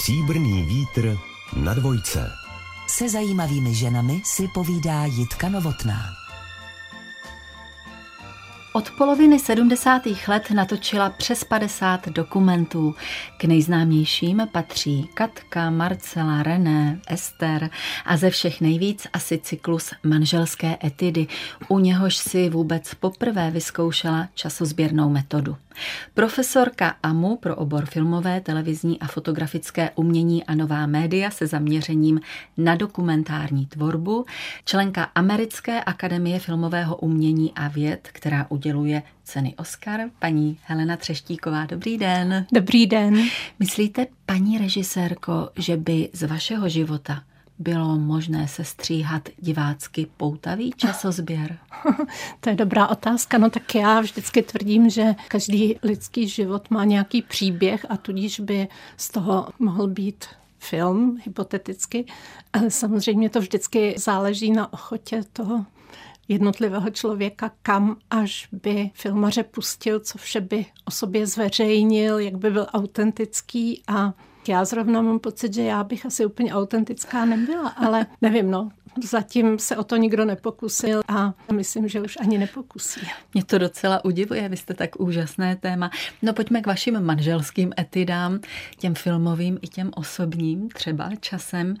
Stříbrný vítr na dvojce. Se zajímavými ženami si povídá Jitka Novotná. Od poloviny 70. let natočila přes 50 dokumentů. K nejznámějším patří Katka, Marcela, René, Ester a ze všech nejvíc asi cyklus Manželské etidy, u něhož si vůbec poprvé vyzkoušela časozběrnou metodu. Profesorka AMU pro obor filmové, televizní a fotografické umění a nová média se zaměřením na dokumentární tvorbu, členka Americké akademie filmového umění a věd, která uděluje ceny Oscar, paní Helena Třeštíková. Dobrý den. Dobrý den. Myslíte, paní režisérko, že by z vašeho života bylo možné se stříhat divácky poutavý časozběr? to je dobrá otázka. No tak já vždycky tvrdím, že každý lidský život má nějaký příběh a tudíž by z toho mohl být film, hypoteticky. Ale samozřejmě to vždycky záleží na ochotě toho jednotlivého člověka, kam až by filmaře pustil, co vše by o sobě zveřejnil, jak by byl autentický a já zrovna mám pocit, že já bych asi úplně autentická nebyla, ale nevím, no, Zatím se o to nikdo nepokusil a myslím, že už ani nepokusí. Mě to docela udivuje, vy jste tak úžasné téma. No pojďme k vašim manželským etidám, těm filmovým i těm osobním, třeba časem.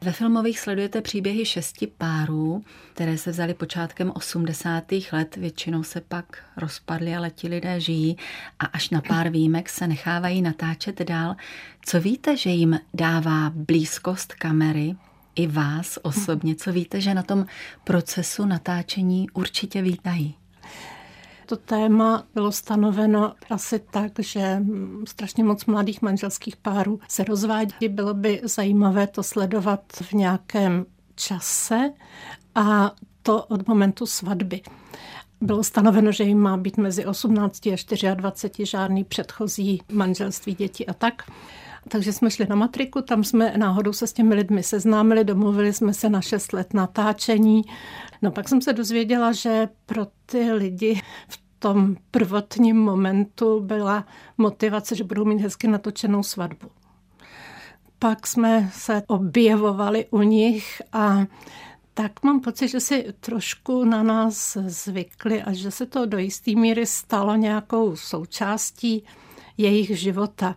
Ve filmových sledujete příběhy šesti párů, které se vzali počátkem 80. let, většinou se pak rozpadly, ale ti lidé žijí a až na pár výjimek se nechávají natáčet dál. Co víte, že jim dává blízkost kamery, i vás osobně, co víte, že na tom procesu natáčení určitě vítají? To téma bylo stanoveno asi tak, že strašně moc mladých manželských párů se rozvádí. Bylo by zajímavé to sledovat v nějakém čase a to od momentu svatby. Bylo stanoveno, že jim má být mezi 18 a 24 žádný předchozí manželství, děti a tak. Takže jsme šli na matriku, tam jsme náhodou se s těmi lidmi seznámili, domluvili jsme se na 6 let natáčení. No pak jsem se dozvěděla, že pro ty lidi v tom prvotním momentu byla motivace, že budou mít hezky natočenou svatbu. Pak jsme se objevovali u nich a tak mám pocit, že si trošku na nás zvykli a že se to do jisté míry stalo nějakou součástí jejich života.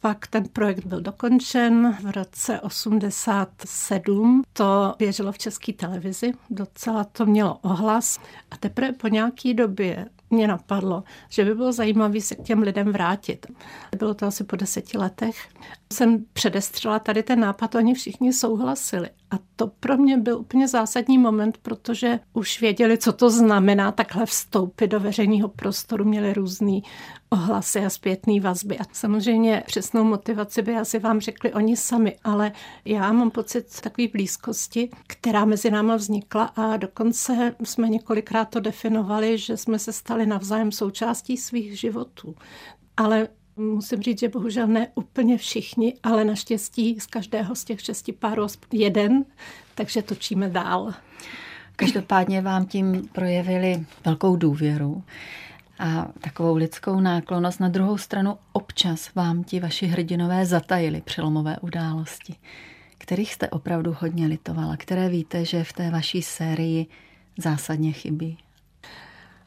Pak ten projekt byl dokončen v roce 87. To běželo v české televizi, docela to mělo ohlas. A teprve po nějaké době mě napadlo, že by bylo zajímavé se k těm lidem vrátit. Bylo to asi po deseti letech. Jsem předestřela tady ten nápad, oni všichni souhlasili. A to pro mě byl úplně zásadní moment, protože už věděli, co to znamená takhle vstoupit do veřejného prostoru, měli různý ohlasy a zpětné vazby. A samozřejmě přesnou motivaci by asi vám řekli oni sami, ale já mám pocit takové blízkosti, která mezi náma vznikla a dokonce jsme několikrát to definovali, že jsme se stali navzájem součástí svých životů. Ale musím říct, že bohužel ne úplně všichni, ale naštěstí z každého z těch šesti párů jeden, takže točíme dál. Každopádně vám tím projevili velkou důvěru a takovou lidskou náklonost. Na druhou stranu občas vám ti vaši hrdinové zatajili přelomové události, kterých jste opravdu hodně litovala, které víte, že v té vaší sérii zásadně chybí.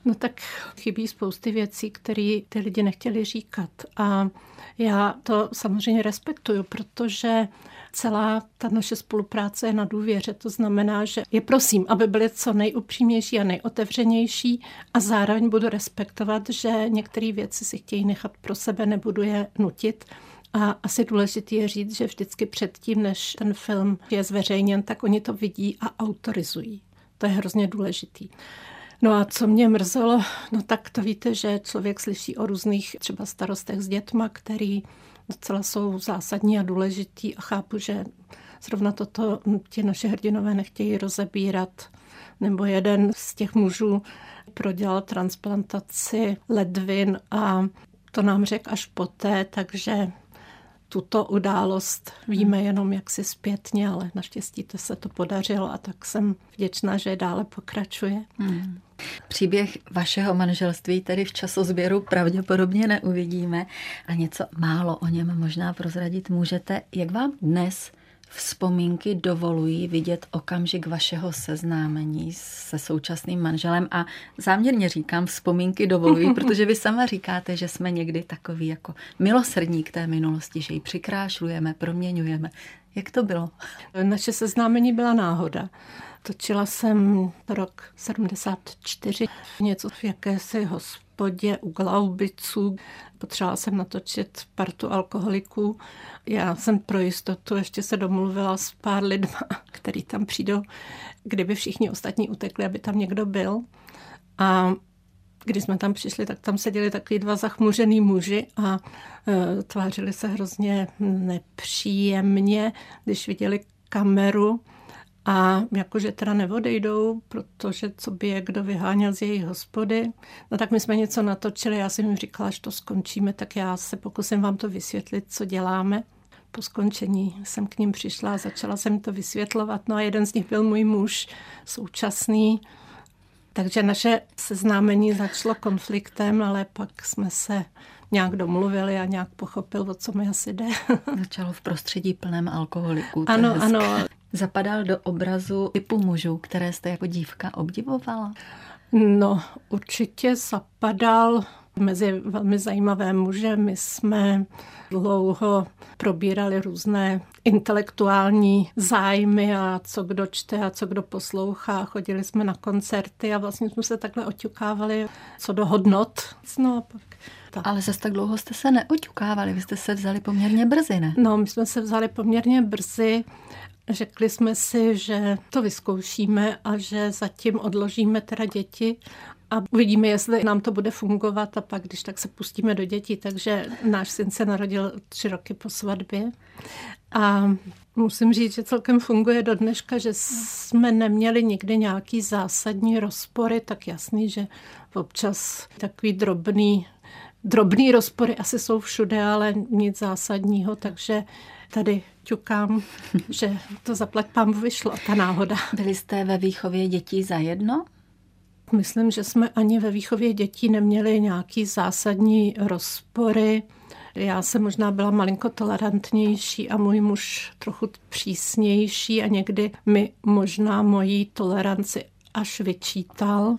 No tak chybí spousty věcí, které ty lidi nechtěli říkat. A já to samozřejmě respektuju, protože celá ta naše spolupráce je na důvěře. To znamená, že je prosím, aby byly co nejupřímnější a nejotevřenější a zároveň budu respektovat, že některé věci si chtějí nechat pro sebe, nebudu je nutit. A asi důležité je říct, že vždycky předtím, než ten film je zveřejněn, tak oni to vidí a autorizují. To je hrozně důležitý. No a co mě mrzelo, no tak to víte, že člověk slyší o různých třeba starostech s dětma, který docela jsou zásadní a důležitý a chápu, že zrovna toto ti naše hrdinové nechtějí rozebírat. Nebo jeden z těch mužů prodělal transplantaci ledvin a to nám řekl až poté, takže tuto událost víme jenom jaksi zpětně, ale naštěstí to se to podařilo a tak jsem vděčná, že dále pokračuje. Hmm. Příběh vašeho manželství tedy v časozběru pravděpodobně neuvidíme a něco málo o něm možná prozradit můžete. Jak vám dnes vzpomínky dovolují vidět okamžik vašeho seznámení se současným manželem a záměrně říkám vzpomínky dovolují, protože vy sama říkáte, že jsme někdy takový jako milosrdní k té minulosti, že ji přikrášlujeme, proměňujeme. Jak to bylo? Naše seznámení byla náhoda. Točila jsem rok 74, něco v jakési hospodě u Glaubiců. Potřebovala jsem natočit partu alkoholiků. Já jsem pro jistotu ještě se domluvila s pár lidma, který tam přijdou, kdyby všichni ostatní utekli, aby tam někdo byl. A když jsme tam přišli, tak tam seděli takový dva zachmuřený muži a e, tvářili se hrozně nepříjemně, když viděli kameru a jakože teda neodejdou, protože co by je kdo vyháněl z jejich hospody. No tak my jsme něco natočili, já jsem jim říkala, že to skončíme, tak já se pokusím vám to vysvětlit, co děláme. Po skončení jsem k ním přišla a začala jsem to vysvětlovat. No a jeden z nich byl můj muž, současný. Takže naše seznámení začalo konfliktem, ale pak jsme se nějak domluvili a nějak pochopil, o co mi asi jde. Začalo v prostředí plném alkoholiků. Ano, ano. Zapadal do obrazu typu mužů, které jste jako dívka obdivovala? No, určitě zapadal mezi velmi zajímavé muže. My jsme dlouho probírali různé intelektuální zájmy a co kdo čte a co kdo poslouchá. Chodili jsme na koncerty a vlastně jsme se takhle oťukávali co do hodnot. No a pak tak. Ale zase tak dlouho jste se neoťukávali, vy jste se vzali poměrně brzy, ne? No, my jsme se vzali poměrně brzy. Řekli jsme si, že to vyzkoušíme a že zatím odložíme teda děti a uvidíme, jestli nám to bude fungovat a pak, když tak se pustíme do dětí. Takže náš syn se narodil tři roky po svatbě a musím říct, že celkem funguje do dneška, že jsme neměli nikdy nějaký zásadní rozpory, tak jasný, že občas takový drobný drobný rozpory asi jsou všude, ale nic zásadního, takže tady ťukám, že to zaplať pán vyšlo, ta náhoda. Byli jste ve výchově dětí za jedno? Myslím, že jsme ani ve výchově dětí neměli nějaký zásadní rozpory. Já jsem možná byla malinko tolerantnější a můj muž trochu přísnější a někdy mi možná mojí toleranci až vyčítal.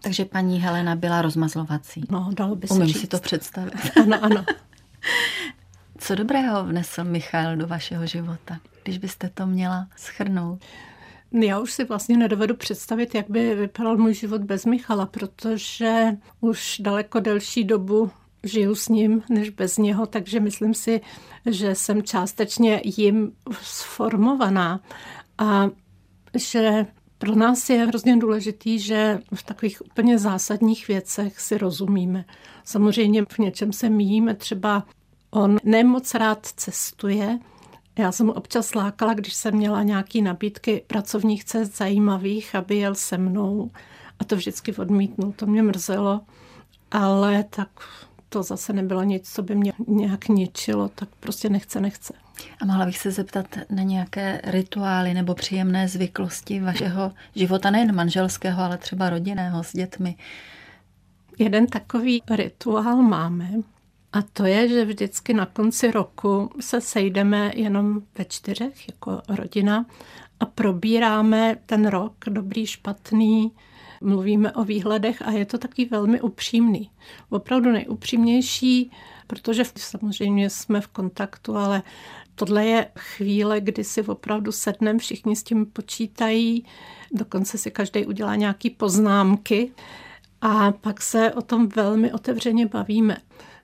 Takže paní Helena byla rozmazlovací. No, dalo by se Umím říct. si to představit. Ano, ano. Co dobrého vnesl Michal do vašeho života, když byste to měla schrnout? Já už si vlastně nedovedu představit, jak by vypadal můj život bez Michala, protože už daleko delší dobu žiju s ním než bez něho, takže myslím si, že jsem částečně jim sformovaná a že pro nás je hrozně důležitý, že v takových úplně zásadních věcech si rozumíme. Samozřejmě v něčem se míjíme, třeba on nemoc rád cestuje, já jsem mu občas lákala, když jsem měla nějaké nabídky pracovních cest zajímavých, aby jel se mnou. A to vždycky odmítnul, to mě mrzelo. Ale tak to zase nebylo nic, co by mě nějak ničilo, tak prostě nechce, nechce. A mohla bych se zeptat na nějaké rituály nebo příjemné zvyklosti vašeho života, nejen manželského, ale třeba rodinného s dětmi? Jeden takový rituál máme, a to je, že vždycky na konci roku se sejdeme jenom ve čtyřech jako rodina a probíráme ten rok, dobrý, špatný, mluvíme o výhledech a je to taky velmi upřímný. Opravdu nejupřímnější, protože samozřejmě jsme v kontaktu, ale tohle je chvíle, kdy si opravdu sednem, všichni s tím počítají, dokonce si každý udělá nějaký poznámky a pak se o tom velmi otevřeně bavíme.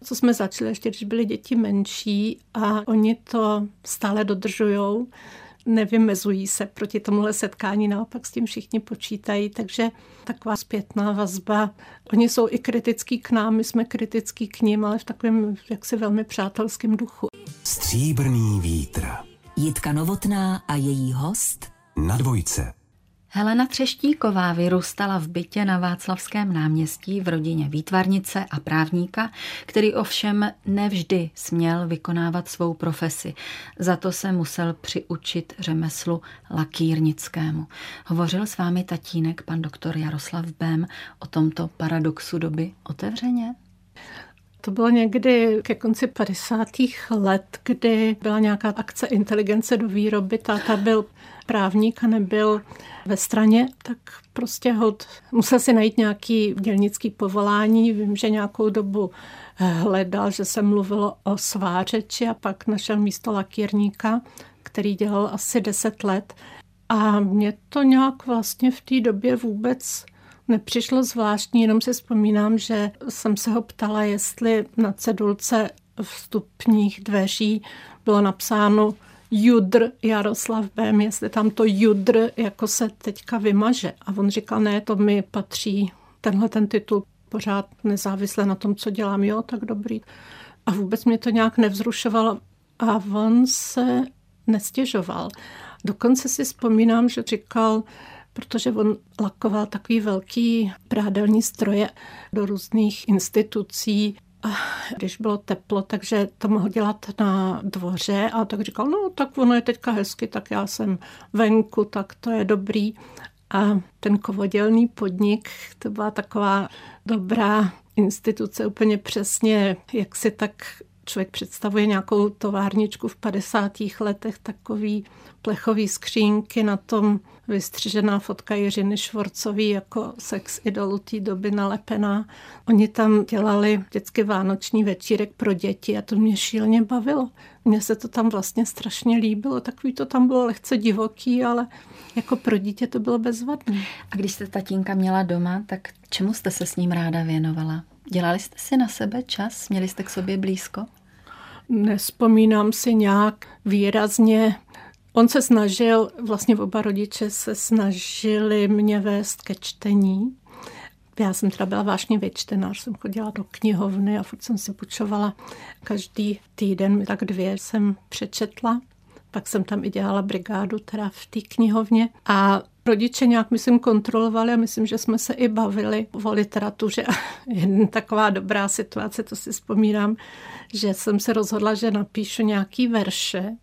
Co jsme začali ještě, když byly děti menší a oni to stále dodržují, nevymezují se proti tomuhle setkání, naopak s tím všichni počítají, takže taková zpětná vazba. Oni jsou i kritický k nám, my jsme kritický k ním, ale v takovém jaksi velmi přátelském duchu. Stříbrný vítr. Jitka Novotná a její host Na dvojce. Helena Třeštíková vyrůstala v bytě na Václavském náměstí v rodině výtvarnice a právníka, který ovšem nevždy směl vykonávat svou profesi. Za to se musel přiučit řemeslu lakírnickému. Hovořil s vámi tatínek, pan doktor Jaroslav Bém, o tomto paradoxu doby otevřeně? To bylo někdy ke konci 50. let, kdy byla nějaká akce inteligence do výroby. Táta byl právník a nebyl ve straně, tak prostě hod musel si najít nějaký dělnický povolání. Vím, že nějakou dobu hledal, že se mluvilo o svářeči a pak našel místo lakírníka, který dělal asi 10 let. A mě to nějak vlastně v té době vůbec nepřišlo zvláštní, jenom si vzpomínám, že jsem se ho ptala, jestli na cedulce vstupních dveří bylo napsáno Judr Jaroslav Bém, jestli tam to Judr jako se teďka vymaže. A on říkal, ne, to mi patří tenhle ten titul pořád nezávisle na tom, co dělám, jo, tak dobrý. A vůbec mě to nějak nevzrušovalo. A on se nestěžoval. Dokonce si vzpomínám, že říkal, protože on lakoval takový velký prádelní stroje do různých institucí, když bylo teplo, takže to mohl dělat na dvoře a tak říkal, no tak ono je teďka hezky, tak já jsem venku, tak to je dobrý. A ten kovodělný podnik, to byla taková dobrá instituce, úplně přesně, jak si tak člověk představuje nějakou továrničku v 50. letech, takový plechový skřínky, na tom vystřižená fotka Jiřiny Švorcový jako sex idolu té doby nalepená. Oni tam dělali vždycky vánoční večírek pro děti a to mě šíleně bavilo. Mně se to tam vlastně strašně líbilo, takový to tam bylo lehce divoký, ale jako pro dítě to bylo bezvadné. A když jste tatínka měla doma, tak čemu jste se s ním ráda věnovala? Dělali jste si na sebe čas? Měli jste k sobě blízko? Nespomínám si nějak výrazně. On se snažil, vlastně oba rodiče se snažili mě vést ke čtení. Já jsem teda byla vážně čtenář, jsem chodila do knihovny a furt jsem si půjčovala každý týden, tak dvě jsem přečetla. Pak jsem tam i dělala brigádu teda v té knihovně a rodiče nějak, myslím, kontrolovali a myslím, že jsme se i bavili o literatuře. Jedna taková dobrá situace, to si vzpomínám, že jsem se rozhodla, že napíšu nějaký verše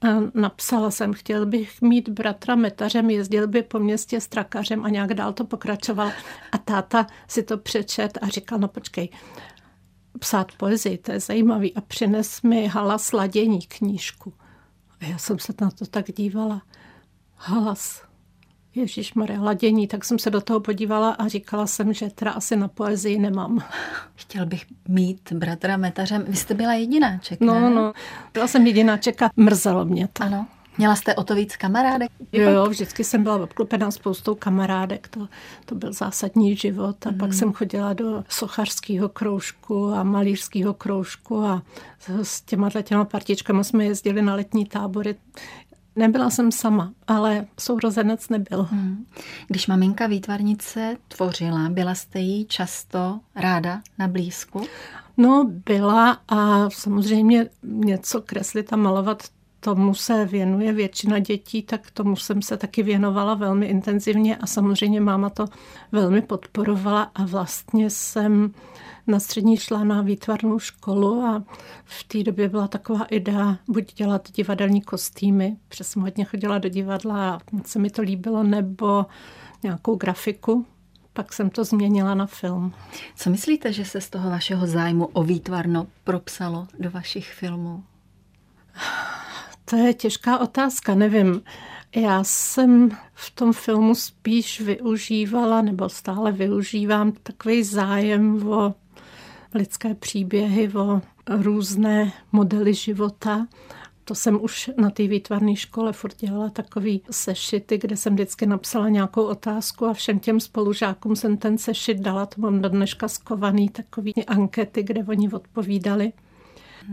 a napsala jsem, chtěl bych mít bratra metařem, jezdil by po městě s trakařem a nějak dál to pokračoval. A táta si to přečet a říkal, no počkej, psát poezii, to je zajímavý. A přines mi Hala sladění knížku. A já jsem se na to tak dívala. Halas. Ježíš Maria, ladění, tak jsem se do toho podívala a říkala jsem, že teda asi na poezii nemám. Chtěl bych mít bratra metařem. Vy jste byla jedináček, No, ne? no, byla jsem jedináček a mrzelo mě to. Ano. Měla jste o to víc kamarádek? Jo, jo, vždycky jsem byla obklopená spoustou kamarádek, to, to byl zásadní život. A mm. pak jsem chodila do sochařského kroužku a malířského kroužku a s těma těma partičkama jsme jezdili na letní tábory. Nebyla jsem sama, ale sourozenec nebyl. Hmm. Když maminka výtvarnice tvořila, byla jste jí často ráda na blízku? No, byla a samozřejmě něco kreslit a malovat tomu se věnuje většina dětí, tak tomu jsem se taky věnovala velmi intenzivně a samozřejmě máma to velmi podporovala a vlastně jsem na střední šla na výtvarnou školu a v té době byla taková idea buď dělat divadelní kostýmy, protože jsem hodně chodila do divadla a se mi to líbilo, nebo nějakou grafiku. Pak jsem to změnila na film. Co myslíte, že se z toho vašeho zájmu o výtvarno propsalo do vašich filmů? To je těžká otázka, nevím. Já jsem v tom filmu spíš využívala, nebo stále využívám takový zájem o lidské příběhy, o různé modely života. To jsem už na té výtvarné škole furt dělala takový sešity, kde jsem vždycky napsala nějakou otázku a všem těm spolužákům jsem ten sešit dala, to mám do dneška skovaný, takový ankety, kde oni odpovídali.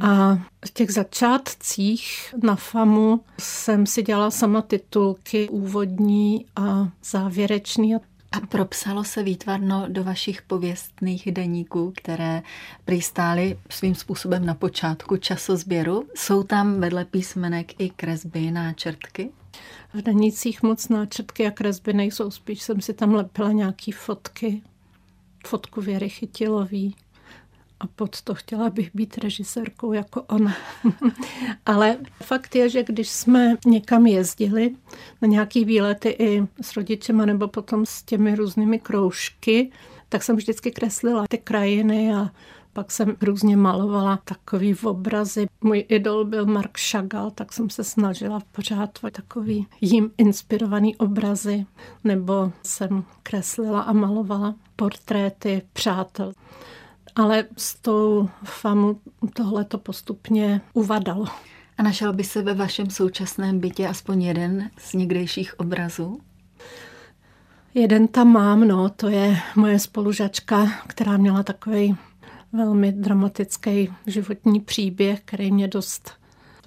A v těch začátcích na FAMu jsem si dělala sama titulky úvodní a závěrečný. A propsalo se výtvarno do vašich pověstných deníků, které přistály svým způsobem na počátku časozběru? Jsou tam vedle písmenek i kresby, náčrtky? V denících moc náčrtky a kresby nejsou, spíš jsem si tam lepila nějaký fotky. Fotku Věry Chytilový, a pod to chtěla bych být režisérkou jako ona. Ale fakt je, že když jsme někam jezdili na nějaký výlety i s rodičema nebo potom s těmi různými kroužky, tak jsem vždycky kreslila ty krajiny a pak jsem různě malovala takový obrazy. Můj idol byl Mark Chagall, tak jsem se snažila pořád takový jim inspirovaný obrazy. Nebo jsem kreslila a malovala portréty přátel ale s tou famu tohle to postupně uvadalo. A našel by se ve vašem současném bytě aspoň jeden z někdejších obrazů? Jeden tam mám, no, to je moje spolužačka, která měla takový velmi dramatický životní příběh, který mě dost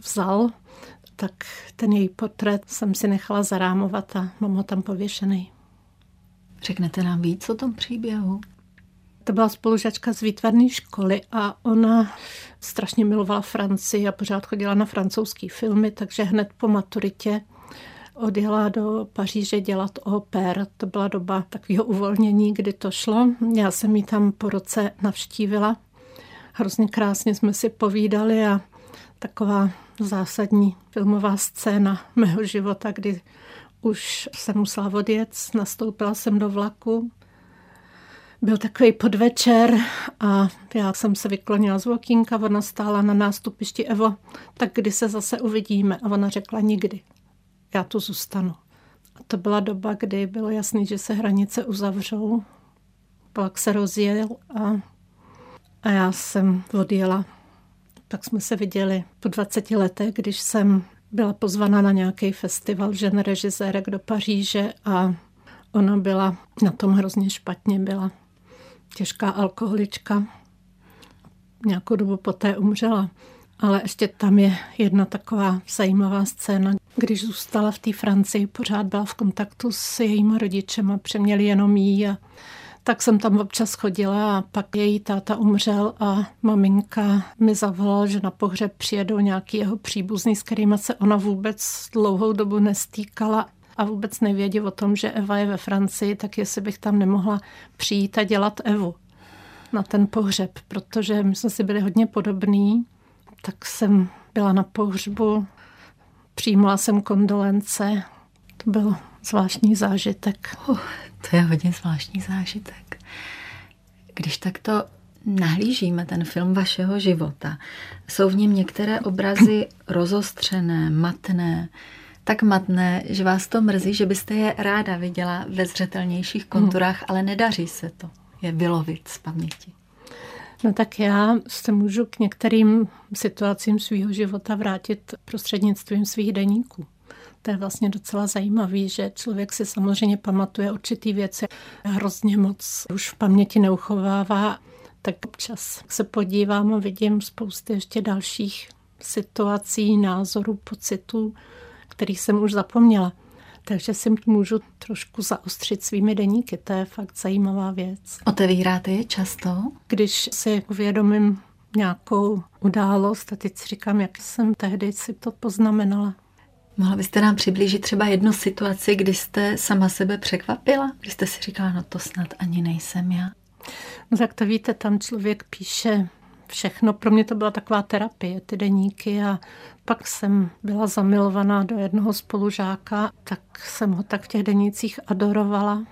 vzal. Tak ten její portrét jsem si nechala zarámovat a mám ho tam pověšený. Řeknete nám víc o tom příběhu? To byla spolužačka z výtvarné školy a ona strašně milovala Francii a pořád chodila na francouzský filmy, takže hned po maturitě odjela do Paříže dělat oper. To byla doba takového uvolnění, kdy to šlo. Já jsem ji tam po roce navštívila. Hrozně krásně jsme si povídali a taková zásadní filmová scéna mého života, kdy už jsem musela odjet, nastoupila jsem do vlaku byl takový podvečer a já jsem se vyklonila z okýnka, ona stála na nástupišti Evo, tak kdy se zase uvidíme? A ona řekla nikdy. Já tu zůstanu. A to byla doba, kdy bylo jasné, že se hranice uzavřou. Pak se rozjel a, a já jsem odjela. Tak jsme se viděli po 20 letech, když jsem byla pozvaná na nějaký festival žen režisérek do Paříže a ona byla na tom hrozně špatně, byla těžká alkoholička. Nějakou dobu poté umřela. Ale ještě tam je jedna taková zajímavá scéna. Když zůstala v té Francii, pořád byla v kontaktu s jejíma rodičema, přeměli jenom jí a tak jsem tam občas chodila a pak její táta umřel a maminka mi zavolala, že na pohřeb přijedou nějaký jeho příbuzný, s kterými se ona vůbec dlouhou dobu nestýkala a vůbec nevědí o tom, že Eva je ve Francii, tak jestli bych tam nemohla přijít a dělat Evu na ten pohřeb, protože my jsme si byli hodně podobní, tak jsem byla na pohřbu, přijímala jsem kondolence, to byl zvláštní zážitek. Uh, to je hodně zvláštní zážitek. Když takto nahlížíme ten film vašeho života, jsou v něm některé obrazy rozostřené, matné, tak matné, že vás to mrzí, že byste je ráda viděla ve zřetelnějších konturách, hmm. ale nedaří se to je vylovit z paměti. No tak já se můžu k některým situacím svého života vrátit prostřednictvím svých deníků. To je vlastně docela zajímavé, že člověk si samozřejmě pamatuje určitý věci, hrozně moc už v paměti neuchovává, tak občas se podívám a vidím spousty ještě dalších situací, názorů, pocitů, který jsem už zapomněla. Takže si můžu trošku zaostřit svými deníky. To je fakt zajímavá věc. Otevíráte je často? Když si uvědomím nějakou událost a teď si říkám, jak jsem tehdy si to poznamenala. Mohla byste nám přiblížit třeba jednu situaci, kdy jste sama sebe překvapila? Kdy jste si říkala, no to snad ani nejsem já? No tak to víte, tam člověk píše všechno. Pro mě to byla taková terapie, ty deníky a pak jsem byla zamilovaná do jednoho spolužáka, tak jsem ho tak v těch denících adorovala.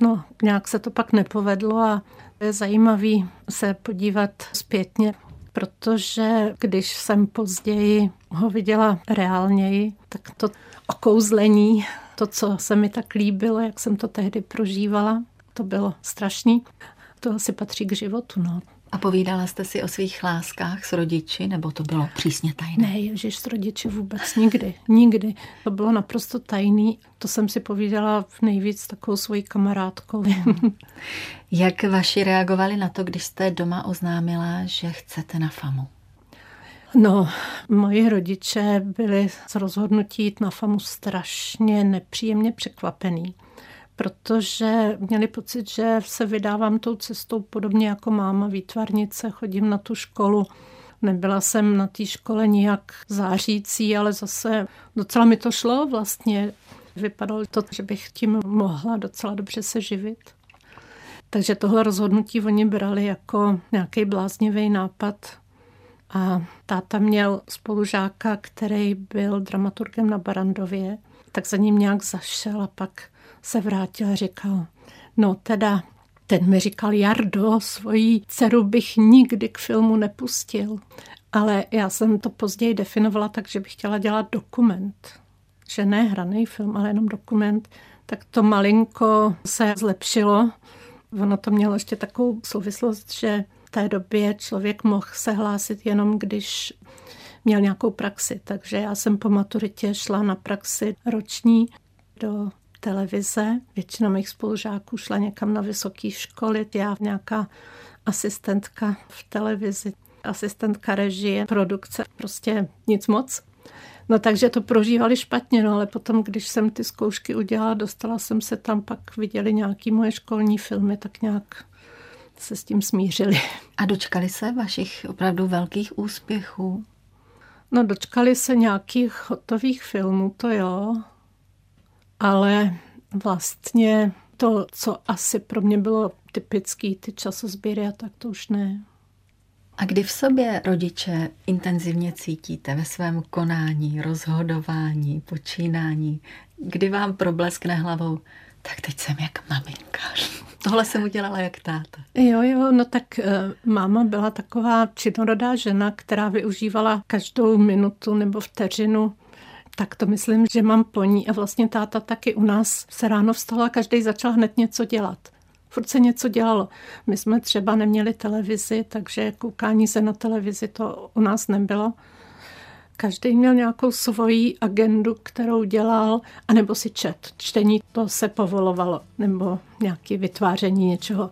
No, nějak se to pak nepovedlo a je zajímavý se podívat zpětně, protože když jsem později ho viděla reálněji, tak to okouzlení, to, co se mi tak líbilo, jak jsem to tehdy prožívala, to bylo strašný. To asi patří k životu. No. A povídala jste si o svých láskách s rodiči, nebo to bylo přísně tajné? Ne, ježiš, s rodiči vůbec nikdy, nikdy. To bylo naprosto tajný. To jsem si povídala v nejvíc takovou svojí kamarádkou. Jak vaši reagovali na to, když jste doma oznámila, že chcete na FAMu? No, moji rodiče byli z rozhodnutí jít na FAMu strašně nepříjemně překvapený protože měli pocit, že se vydávám tou cestou podobně jako máma výtvarnice, chodím na tu školu Nebyla jsem na té škole nijak zářící, ale zase docela mi to šlo vlastně. Vypadalo to, že bych tím mohla docela dobře se živit. Takže tohle rozhodnutí oni brali jako nějaký bláznivý nápad. A táta měl spolužáka, který byl dramaturgem na Barandově, tak za ním nějak zašel a pak se vrátil a říkal, no teda, ten mi říkal, Jardo, svoji dceru bych nikdy k filmu nepustil. Ale já jsem to později definovala tak, že bych chtěla dělat dokument. Že ne hraný film, ale jenom dokument. Tak to malinko se zlepšilo. Ono to mělo ještě takovou souvislost, že v té době člověk mohl se hlásit jenom, když měl nějakou praxi. Takže já jsem po maturitě šla na praxi roční do televize. Většina mých spolužáků šla někam na vysoké školy. Já nějaká asistentka v televizi, asistentka režie, produkce, prostě nic moc. No takže to prožívali špatně, no ale potom, když jsem ty zkoušky udělala, dostala jsem se tam, pak viděli nějaký moje školní filmy, tak nějak se s tím smířili. A dočkali se vašich opravdu velkých úspěchů? No dočkali se nějakých hotových filmů, to jo, ale vlastně to, co asi pro mě bylo typický, ty časozběry a tak to už ne. A kdy v sobě rodiče intenzivně cítíte ve svém konání, rozhodování, počínání, kdy vám probleskne hlavou, tak teď jsem jak maminka. Tohle jsem udělala jak táta. Jo, jo, no tak e, máma byla taková činorodá žena, která využívala každou minutu nebo vteřinu tak to myslím, že mám po ní. A vlastně táta taky u nás se ráno vstala a každý začal hned něco dělat. Furt se něco dělalo. My jsme třeba neměli televizi, takže koukání se na televizi to u nás nebylo. Každý měl nějakou svoji agendu, kterou dělal, anebo si čet. Čtení to se povolovalo, nebo nějaké vytváření něčeho.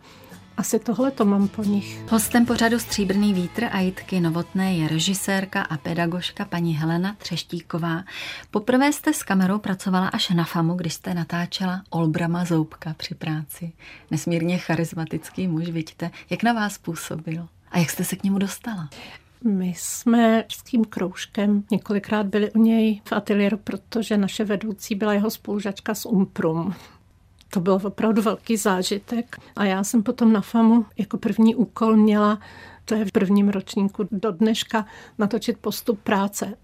Asi tohle to mám po nich. Hostem pořadu Stříbrný vítr a Jitky Novotné je režisérka a pedagožka paní Helena Třeštíková. Poprvé jste s kamerou pracovala až na FAMu, když jste natáčela Olbrama Zoubka při práci. Nesmírně charismatický muž, vidíte. Jak na vás působil? A jak jste se k němu dostala? My jsme s tím kroužkem několikrát byli u něj v ateliéru, protože naše vedoucí byla jeho spolužačka z Umprum. To byl opravdu velký zážitek. A já jsem potom na FAMu jako první úkol měla to je v prvním ročníku do dneška, natočit postup práce.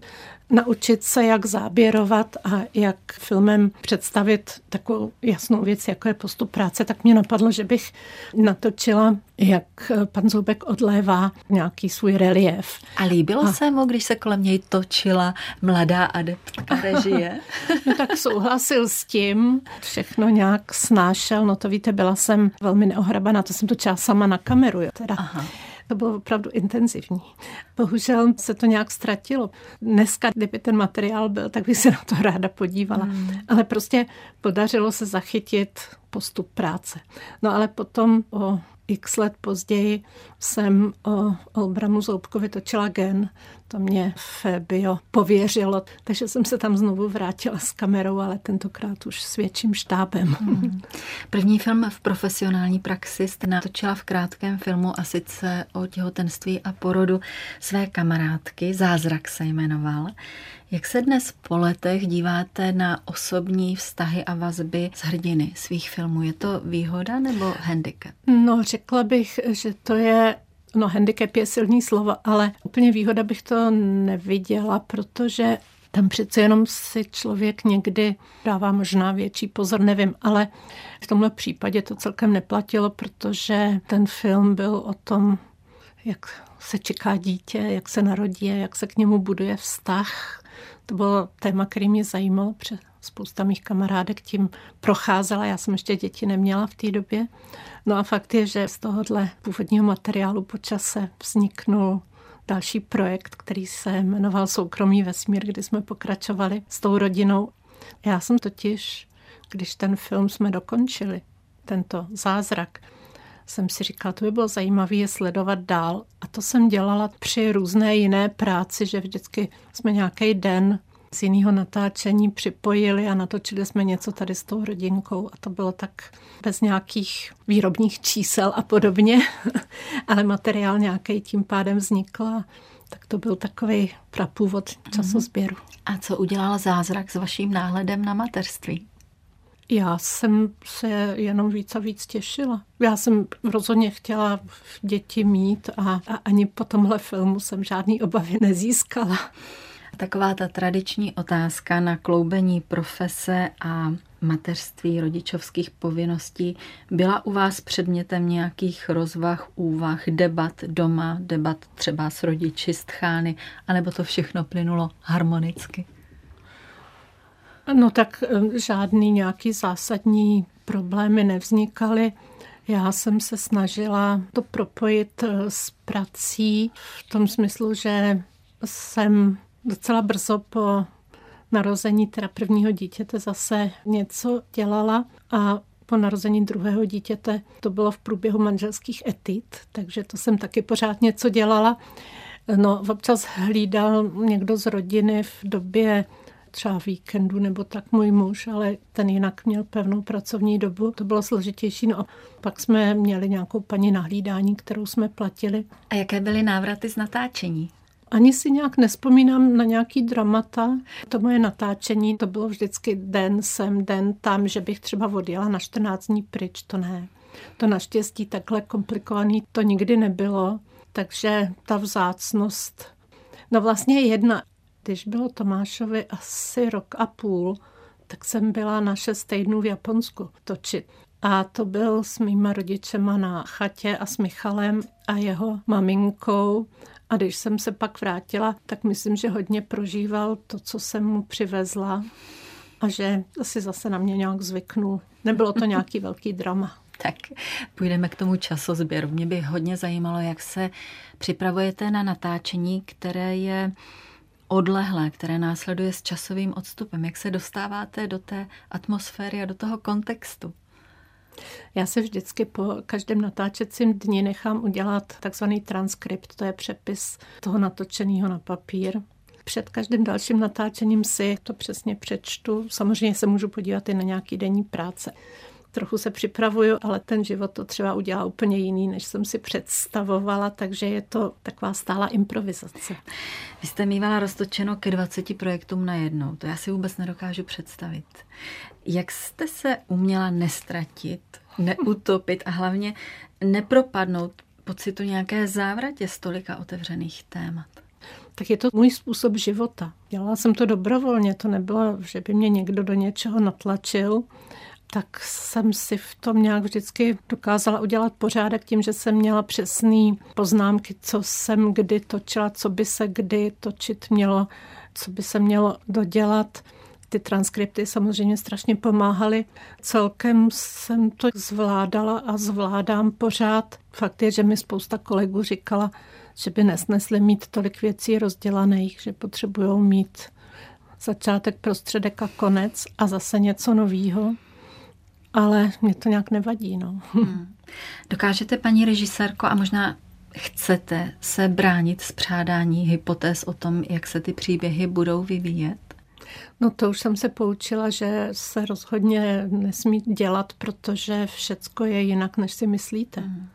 Naučit se, jak záběrovat a jak filmem představit takovou jasnou věc, jako je postup práce, tak mě napadlo, že bych natočila, jak pan Zoubek odlévá nějaký svůj relief. A líbilo a... se mu, když se kolem něj točila mladá adeptka režie? no tak souhlasil s tím, všechno nějak snášel, no to víte, byla jsem velmi neohrabaná, to jsem točila sama na kameru, jo, teda. Aha. To bylo opravdu intenzivní. Bohužel se to nějak ztratilo. Dneska, kdyby ten materiál byl, tak bych se na to ráda podívala. Hmm. Ale prostě podařilo se zachytit postup práce. No ale potom o x let později jsem o Olbramu Zoubkovi točila gen. To mě Fabio pověřilo, takže jsem se tam znovu vrátila s kamerou, ale tentokrát už s větším štábem. Hmm. První film v profesionální praxi jste natočila v krátkém filmu a sice o těhotenství a porodu své kamarádky. Zázrak se jmenoval. Jak se dnes po letech díváte na osobní vztahy a vazby s hrdiny svých filmů? Je to výhoda nebo handicap? No, řekla bych, že to je No, handicap je silný slovo, ale úplně výhoda bych to neviděla, protože tam přece jenom si člověk někdy dává možná větší pozor, nevím, ale v tomhle případě to celkem neplatilo, protože ten film byl o tom, jak se čeká dítě, jak se narodí, jak se k němu buduje vztah, to bylo téma, který mě zajímalo, protože spousta mých kamarádek tím procházela. Já jsem ještě děti neměla v té době. No a fakt je, že z tohohle původního materiálu po čase vzniknul další projekt, který se jmenoval Soukromý vesmír, kdy jsme pokračovali s tou rodinou. Já jsem totiž, když ten film jsme dokončili, tento zázrak, jsem si říkala, to by bylo zajímavé je sledovat dál. A to jsem dělala při různé jiné práci, že vždycky jsme nějaký den z jiného natáčení připojili a natočili jsme něco tady s tou rodinkou a to bylo tak bez nějakých výrobních čísel a podobně, ale materiál nějaký tím pádem vznikl Tak to byl takový prapůvod časozběru. A co udělal zázrak s vaším náhledem na mateřství? Já jsem se jenom víc a víc těšila. Já jsem rozhodně chtěla děti mít a, a ani po tomhle filmu jsem žádný obavy nezískala. Taková ta tradiční otázka na kloubení profese a mateřství, rodičovských povinností byla u vás předmětem nějakých rozvah, úvah, debat doma, debat třeba s rodiči, s tchány, anebo to všechno plynulo harmonicky? No tak eh, žádný nějaký zásadní problémy nevznikaly. Já jsem se snažila to propojit eh, s prací v tom smyslu, že jsem docela brzo po narození teda prvního dítěte zase něco dělala a po narození druhého dítěte to bylo v průběhu manželských etit, takže to jsem taky pořád něco dělala. No, občas hlídal někdo z rodiny v době třeba víkendu nebo tak můj muž, ale ten jinak měl pevnou pracovní dobu. To bylo složitější. No a pak jsme měli nějakou paní nahlídání, kterou jsme platili. A jaké byly návraty z natáčení? Ani si nějak nespomínám na nějaký dramata. To moje natáčení, to bylo vždycky den sem, den tam, že bych třeba odjela na 14 dní pryč, to ne. To naštěstí takhle komplikovaný to nikdy nebylo, takže ta vzácnost. No vlastně jedna, když bylo Tomášovi asi rok a půl, tak jsem byla na šest týdnů v Japonsku točit. A to byl s mýma rodičema na chatě a s Michalem a jeho maminkou. A když jsem se pak vrátila, tak myslím, že hodně prožíval to, co jsem mu přivezla a že asi zase na mě nějak zvyknul. Nebylo to nějaký velký drama. Tak půjdeme k tomu časozběru. Mě by hodně zajímalo, jak se připravujete na natáčení, které je odlehlé, které následuje s časovým odstupem. Jak se dostáváte do té atmosféry a do toho kontextu? Já se vždycky po každém natáčecím dni nechám udělat takzvaný transkript, to je přepis toho natočeného na papír. Před každým dalším natáčením si to přesně přečtu. Samozřejmě se můžu podívat i na nějaký denní práce trochu se připravuju, ale ten život to třeba udělá úplně jiný, než jsem si představovala, takže je to taková stála improvizace. Vy jste mývala roztočeno ke 20 projektům na jednou, to já si vůbec nedokážu představit. Jak jste se uměla nestratit, neutopit a hlavně nepropadnout pocitu nějaké závratě z tolika otevřených témat? tak je to můj způsob života. Dělala jsem to dobrovolně, to nebylo, že by mě někdo do něčeho natlačil tak jsem si v tom nějak vždycky dokázala udělat pořádek tím, že jsem měla přesné poznámky, co jsem kdy točila, co by se kdy točit mělo, co by se mělo dodělat. Ty transkripty samozřejmě strašně pomáhaly. Celkem jsem to zvládala a zvládám pořád. Fakt je, že mi spousta kolegů říkala, že by nesnesli mít tolik věcí rozdělaných, že potřebují mít začátek, prostředek a konec a zase něco novýho ale mě to nějak nevadí. No. Hmm. Dokážete, paní režisérko, a možná chcete se bránit z přádání hypotéz o tom, jak se ty příběhy budou vyvíjet? No to už jsem se poučila, že se rozhodně nesmí dělat, protože všecko je jinak, než si myslíte. Hmm.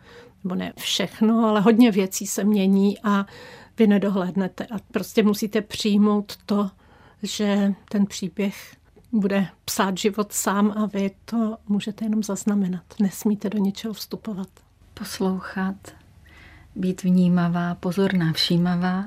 Nebo ne všechno, ale hodně věcí se mění a vy nedohlédnete. A prostě musíte přijmout to, že ten příběh bude psát život sám a vy to můžete jenom zaznamenat. Nesmíte do ničeho vstupovat. Poslouchat, být vnímavá, pozorná, všímavá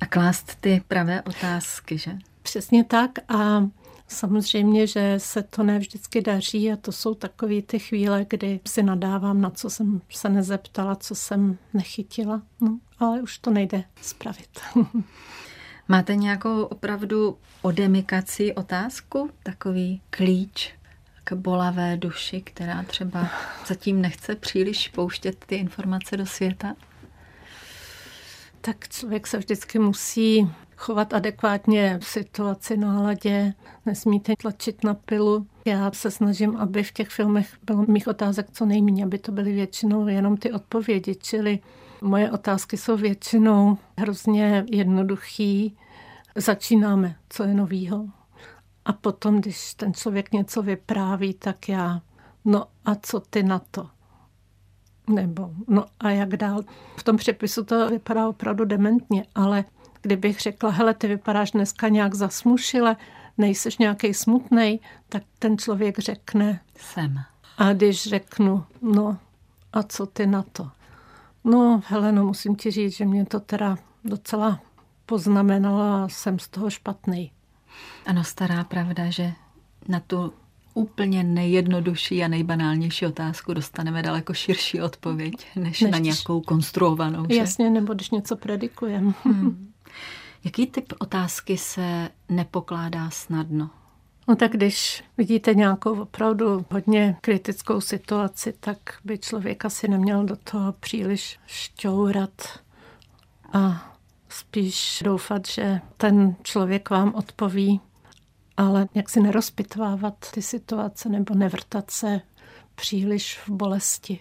a klást ty pravé otázky, že? Přesně tak a samozřejmě, že se to ne vždycky daří a to jsou takové ty chvíle, kdy si nadávám, na co jsem se nezeptala, co jsem nechytila, no, ale už to nejde spravit. Máte nějakou opravdu odemikací otázku? Takový klíč k bolavé duši, která třeba zatím nechce příliš pouštět ty informace do světa? Tak člověk se vždycky musí chovat adekvátně v situaci, náladě, nesmíte tlačit na pilu. Já se snažím, aby v těch filmech bylo mých otázek co nejméně, aby to byly většinou jenom ty odpovědi, čili moje otázky jsou většinou hrozně jednoduchý. Začínáme, co je novýho. A potom, když ten člověk něco vypráví, tak já, no a co ty na to? Nebo, no a jak dál? V tom přepisu to vypadá opravdu dementně, ale kdybych řekla, hele, ty vypadáš dneska nějak zasmušile, nejseš nějaký smutný, tak ten člověk řekne. Jsem. A když řeknu, no a co ty na to? No, Heleno, musím ti říct, že mě to teda docela poznamenalo a jsem z toho špatný. Ano, stará pravda, že na tu úplně nejjednodušší a nejbanálnější otázku dostaneme daleko širší odpověď, než, než na nějakou konstruovanou. Že? Jasně, nebo když něco predikujeme. Hmm. Jaký typ otázky se nepokládá snadno? No tak když vidíte nějakou opravdu hodně kritickou situaci, tak by člověk asi neměl do toho příliš šťourat a spíš doufat, že ten člověk vám odpoví, ale jak si nerozpitvávat ty situace nebo nevrtat se příliš v bolesti.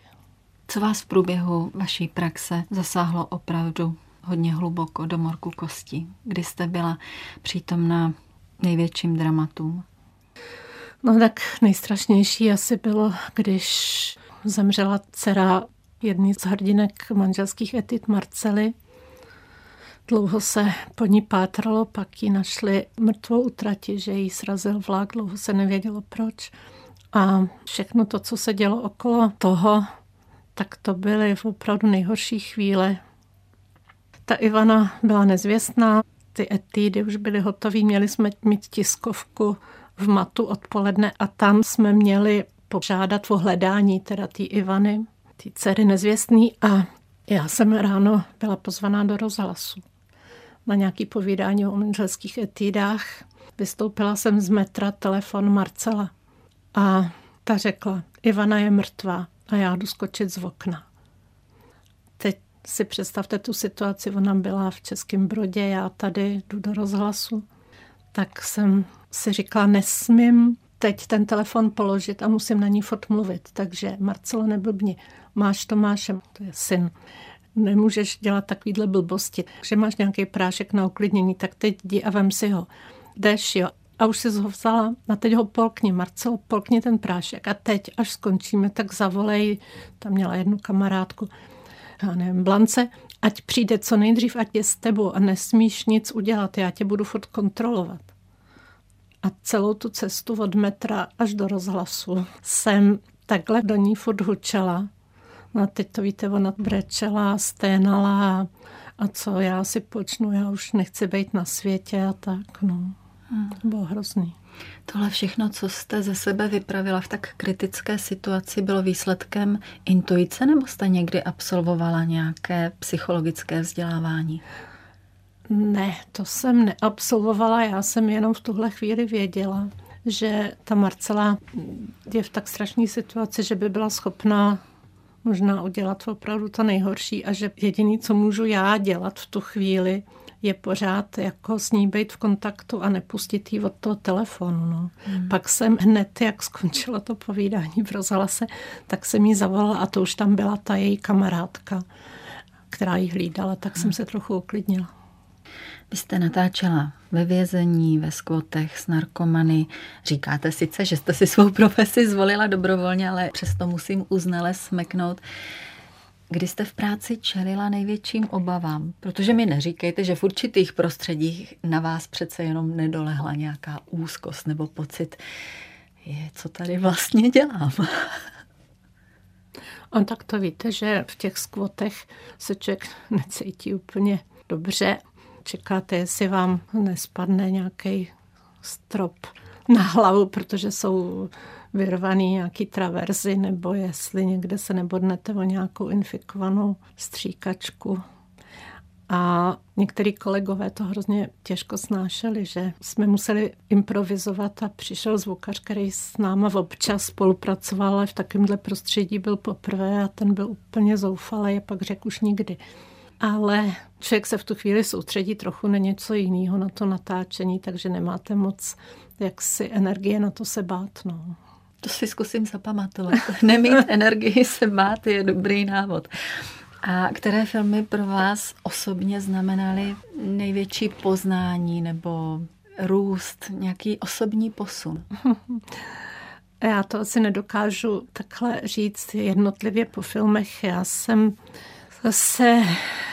Co vás v průběhu vaší praxe zasáhlo opravdu hodně hluboko do morku kostí, kdy jste byla přítomna největším dramatům? No tak nejstrašnější asi bylo, když zemřela dcera jedný z hrdinek manželských etit Marcely. Dlouho se po ní pátralo, pak ji našli mrtvou utrati, že jí srazil vlak, dlouho se nevědělo proč. A všechno to, co se dělo okolo toho, tak to byly opravdu nejhorší chvíle. Ta Ivana byla nezvěstná, ty etídy už byly hotové, měli jsme mít tiskovku v Matu odpoledne a tam jsme měli požádat o hledání teda té Ivany, té dcery nezvěstný a já jsem ráno byla pozvaná do rozhlasu na nějaký povídání o manželských etídách. Vystoupila jsem z metra telefon Marcela a ta řekla, Ivana je mrtvá a já jdu skočit z okna. Teď si představte tu situaci, ona byla v Českém Brodě, já tady jdu do rozhlasu, tak jsem si říkala, nesmím teď ten telefon položit a musím na ní fot mluvit. Takže Marcelo neblbni, máš Tomáše, to je syn, nemůžeš dělat takovýhle blbosti. Že máš nějaký prášek na uklidnění, tak teď jdi a vem si ho. Jdeš, jo. A už jsi ho vzala a teď ho polkni, Marcelo, polkni ten prášek. A teď, až skončíme, tak zavolej, tam měla jednu kamarádku, já nevím, Blance, ať přijde co nejdřív, ať je s tebou a nesmíš nic udělat, já tě budu furt kontrolovat. A celou tu cestu od metra až do rozhlasu jsem takhle do ní furt hučela. No a teď to víte, ona brečela, sténala a co já si počnu, já už nechci být na světě a tak, no. Hmm. To bylo hrozný. Tohle všechno, co jste ze sebe vypravila v tak kritické situaci, bylo výsledkem intuice nebo jste někdy absolvovala nějaké psychologické vzdělávání? Ne, to jsem neabsolvovala, já jsem jenom v tuhle chvíli věděla, že ta Marcela je v tak strašné situaci, že by byla schopná možná udělat opravdu to nejhorší a že jediný, co můžu já dělat v tu chvíli, je pořád jako s ní být v kontaktu a nepustit jí od toho telefonu. No. Hmm. Pak jsem hned, jak skončilo to povídání v rozhlase, tak jsem jí zavolala a to už tam byla ta její kamarádka, která ji hlídala, tak hmm. jsem se trochu uklidnila. Vy jste natáčela ve vězení, ve skvotech s narkomany. Říkáte sice, že jste si svou profesi zvolila dobrovolně, ale přesto musím uznale smeknout. Kdy jste v práci čelila největším obavám? Protože mi neříkejte, že v určitých prostředích na vás přece jenom nedolehla nějaká úzkost nebo pocit, je, co tady vlastně dělám. On tak to víte, že v těch skvotech se člověk necítí úplně dobře čekáte, jestli vám nespadne nějaký strop na hlavu, protože jsou vyrvaný nějaký traverzy, nebo jestli někde se nebodnete o nějakou infikovanou stříkačku. A některý kolegové to hrozně těžko snášeli, že jsme museli improvizovat a přišel zvukař, který s náma občas spolupracoval, ale v takovémhle prostředí byl poprvé a ten byl úplně zoufalý a pak řekl už nikdy ale člověk se v tu chvíli soustředí trochu na něco jiného, na to natáčení, takže nemáte moc jaksi energie na to se bát. No. To si zkusím zapamatovat. Nemít energii se bát je dobrý návod. A které filmy pro vás osobně znamenaly největší poznání nebo růst, nějaký osobní posun? Já to asi nedokážu takhle říct jednotlivě po filmech. Já jsem se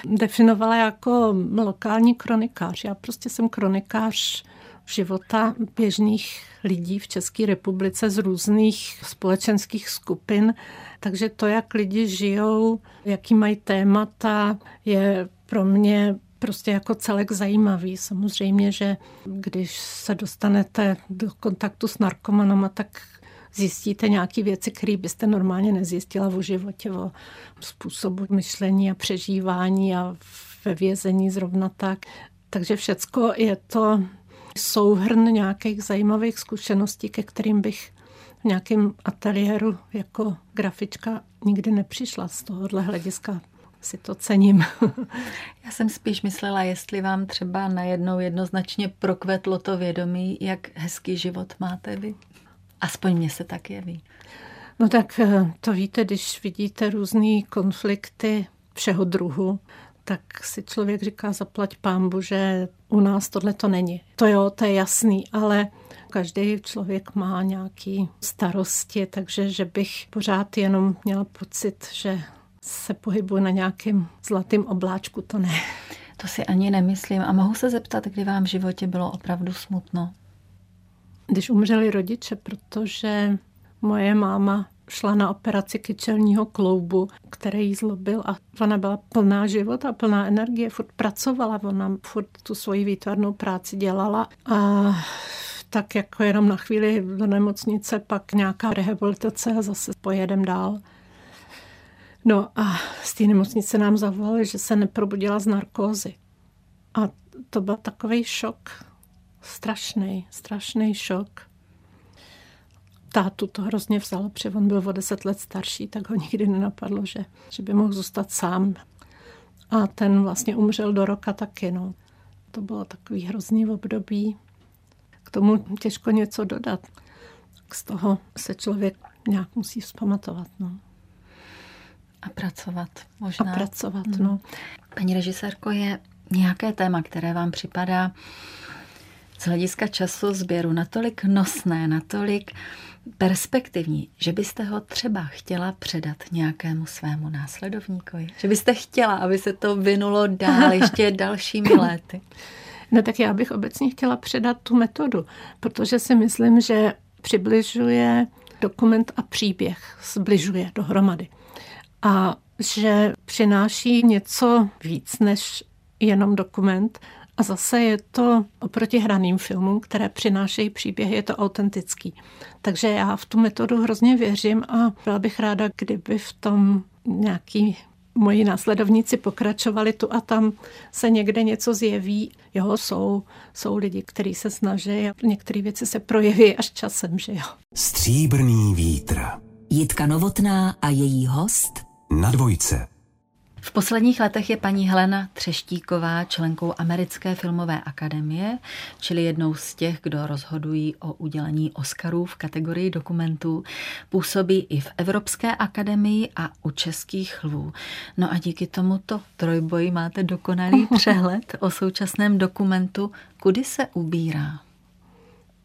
definovala jako lokální kronikář. Já prostě jsem kronikář života běžných lidí v České republice z různých společenských skupin. Takže to, jak lidi žijou, jaký mají témata, je pro mě prostě jako celek zajímavý. Samozřejmě, že když se dostanete do kontaktu s narkomanama, tak zjistíte nějaké věci, které byste normálně nezjistila v životě, o způsobu myšlení a přežívání a ve vězení zrovna tak. Takže všecko je to souhrn nějakých zajímavých zkušeností, ke kterým bych v nějakém ateliéru jako grafička nikdy nepřišla z tohohle hlediska si to cením. Já jsem spíš myslela, jestli vám třeba najednou jednoznačně prokvetlo to vědomí, jak hezký život máte vy. Aspoň mě se tak jeví. No tak eh, to víte, když vidíte různé konflikty všeho druhu, tak si člověk říká, zaplať pámbu, že u nás tohle to není. To jo, to je jasný, ale každý člověk má nějaký starosti, takže že bych pořád jenom měla pocit, že se pohybuji na nějakém zlatém obláčku, to ne. To si ani nemyslím. A mohu se zeptat, kdy vám v životě bylo opravdu smutno? Když umřeli rodiče, protože moje máma šla na operaci kyčelního kloubu, který jí zlobil a ona byla plná života, plná energie, furt pracovala, ona furt tu svoji výtvarnou práci dělala a tak jako jenom na chvíli do nemocnice, pak nějaká rehabilitace a zase pojedem dál. No a z té nemocnice nám zavolali, že se neprobudila z narkózy. A to byl takový šok. Strašný, strašný šok. Tátu to hrozně vzalo, protože on byl o deset let starší, tak ho nikdy nenapadlo, že, že by mohl zůstat sám. A ten vlastně umřel do roka taky. No. To bylo takový hrozný období. K tomu těžko něco dodat. Z toho se člověk nějak musí vzpamatovat. No. A pracovat možná. A pracovat, hmm. no. Paní režisérko, je nějaké téma, které vám připadá z hlediska času sběru natolik nosné, natolik perspektivní, že byste ho třeba chtěla předat nějakému svému následovníkovi? Že byste chtěla, aby se to vynulo dál ještě dalšími léty? No tak já bych obecně chtěla předat tu metodu, protože si myslím, že přibližuje dokument a příběh, zbližuje dohromady a že přináší něco víc než jenom dokument. A zase je to oproti hraným filmům, které přinášejí příběhy, je to autentický. Takže já v tu metodu hrozně věřím a byla bych ráda, kdyby v tom nějaký moji následovníci pokračovali tu a tam se někde něco zjeví. Jo, jsou, jsou lidi, kteří se snaží a některé věci se projeví až časem, že jo. Stříbrný vítr. Jitka Novotná a její host na dvojce. V posledních letech je paní Helena Třeštíková členkou Americké filmové akademie, čili jednou z těch, kdo rozhodují o udělení Oscarů v kategorii dokumentů. Působí i v Evropské akademii a u českých lvů. No a díky tomuto trojboji máte dokonalý přehled o současném dokumentu, kudy se ubírá.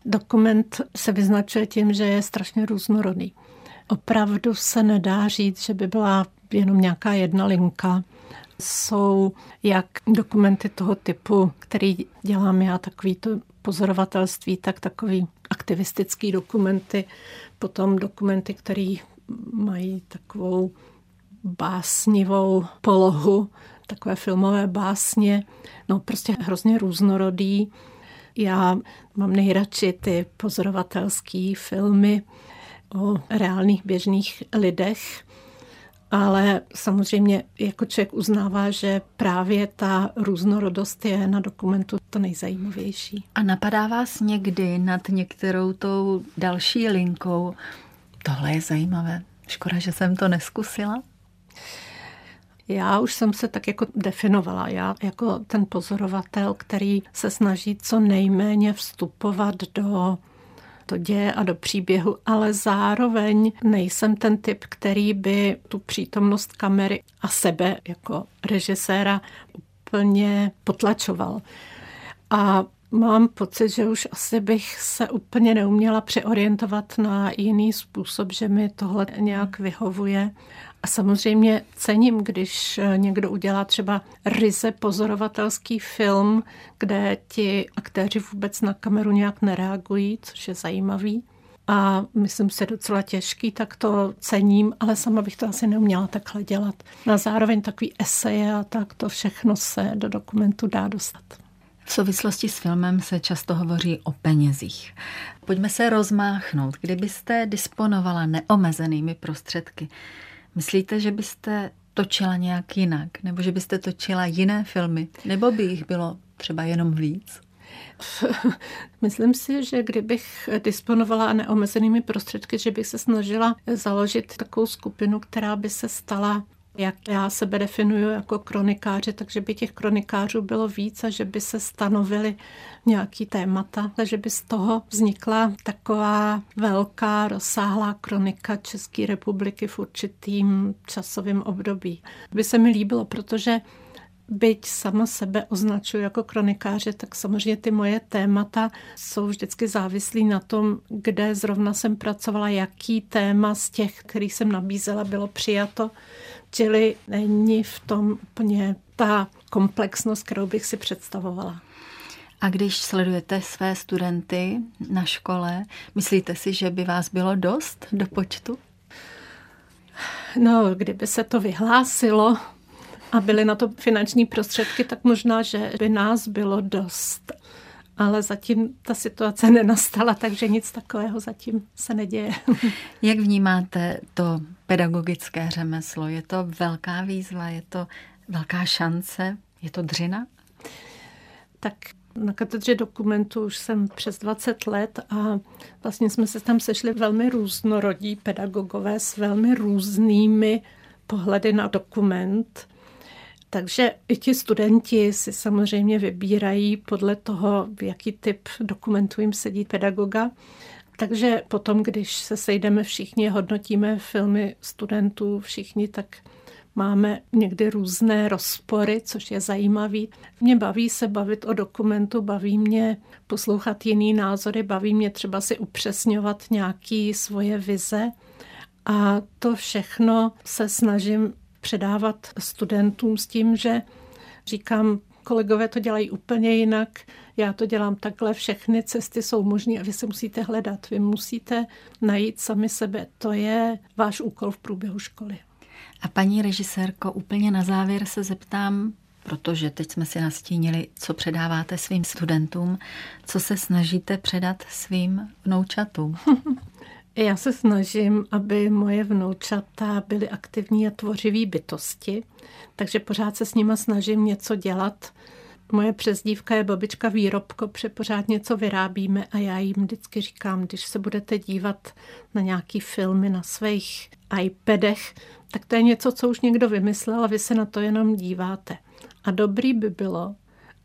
Dokument se vyznačuje tím, že je strašně různorodý. Opravdu se nedá říct, že by byla jenom nějaká jedna linka. Jsou jak dokumenty toho typu, který dělám já, takový to pozorovatelství, tak takový aktivistický dokumenty, potom dokumenty, které mají takovou básnivou polohu, takové filmové básně, no prostě hrozně různorodý. Já mám nejradši ty pozorovatelské filmy o reálných běžných lidech, ale samozřejmě jako člověk uznává, že právě ta různorodost je na dokumentu to nejzajímavější. A napadá vás někdy nad některou tou další linkou, tohle je zajímavé, škoda, že jsem to neskusila? Já už jsem se tak jako definovala. Já jako ten pozorovatel, který se snaží co nejméně vstupovat do to děje a do příběhu, ale zároveň nejsem ten typ, který by tu přítomnost kamery a sebe jako režiséra úplně potlačoval. A Mám pocit, že už asi bych se úplně neuměla přeorientovat na jiný způsob, že mi tohle nějak vyhovuje. A samozřejmě cením, když někdo udělá třeba ryze pozorovatelský film, kde ti aktéři vůbec na kameru nějak nereagují, což je zajímavý. A myslím si docela těžký, tak to cením, ale sama bych to asi neuměla takhle dělat. Na zároveň takový eseje a tak to všechno se do dokumentu dá dostat. V souvislosti s filmem se často hovoří o penězích. Pojďme se rozmáchnout. Kdybyste disponovala neomezenými prostředky, myslíte, že byste točila nějak jinak? Nebo že byste točila jiné filmy? Nebo by jich bylo třeba jenom víc? Myslím si, že kdybych disponovala neomezenými prostředky, že bych se snažila založit takovou skupinu, která by se stala jak já sebe definuju jako kronikáře, takže by těch kronikářů bylo víc a že by se stanovily nějaký témata, že by z toho vznikla taková velká, rozsáhlá kronika České republiky v určitým časovém období. By se mi líbilo, protože byť sama sebe označuji jako kronikáře, tak samozřejmě ty moje témata jsou vždycky závislí na tom, kde zrovna jsem pracovala, jaký téma z těch, kterých jsem nabízela, bylo přijato. Čili není v tom úplně ta komplexnost, kterou bych si představovala. A když sledujete své studenty na škole, myslíte si, že by vás bylo dost do počtu? No, kdyby se to vyhlásilo a byly na to finanční prostředky, tak možná, že by nás bylo dost. Ale zatím ta situace nenastala, takže nic takového zatím se neděje. Jak vnímáte to pedagogické řemeslo? Je to velká výzva, je to velká šance, je to dřina? Tak na katedře dokumentu už jsem přes 20 let a vlastně jsme se tam sešli velmi různorodí pedagogové s velmi různými pohledy na dokument. Takže i ti studenti si samozřejmě vybírají podle toho, v jaký typ dokumentu jim sedí pedagoga. Takže potom, když se sejdeme všichni, hodnotíme filmy studentů všichni, tak máme někdy různé rozpory, což je zajímavý. Mě baví se bavit o dokumentu, baví mě poslouchat jiný názory, baví mě třeba si upřesňovat nějaké svoje vize. A to všechno se snažím předávat studentům s tím, že říkám, kolegové to dělají úplně jinak, já to dělám takhle, všechny cesty jsou možné a vy se musíte hledat, vy musíte najít sami sebe. To je váš úkol v průběhu školy. A paní režisérko, úplně na závěr se zeptám, protože teď jsme si nastínili, co předáváte svým studentům, co se snažíte předat svým vnoučatům. Já se snažím, aby moje vnoučata byly aktivní a tvořiví bytosti, takže pořád se s nima snažím něco dělat. Moje přezdívka je babička výrobko, protože pořád něco vyrábíme a já jim vždycky říkám, když se budete dívat na nějaký filmy na svých iPadech, tak to je něco, co už někdo vymyslel a vy se na to jenom díváte. A dobrý by bylo,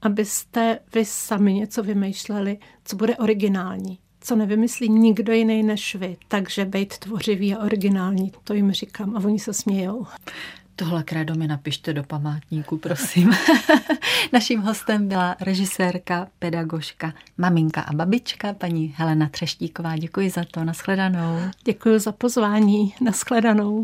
abyste vy sami něco vymýšleli, co bude originální co nevymyslí nikdo jiný než vy. Takže být tvořivý a originální, to jim říkám a oni se smějou. Tohle krédo mi napište do památníku, prosím. Naším hostem byla režisérka, pedagožka, maminka a babička, paní Helena Třeštíková. Děkuji za to, nashledanou. Děkuji za pozvání, nashledanou.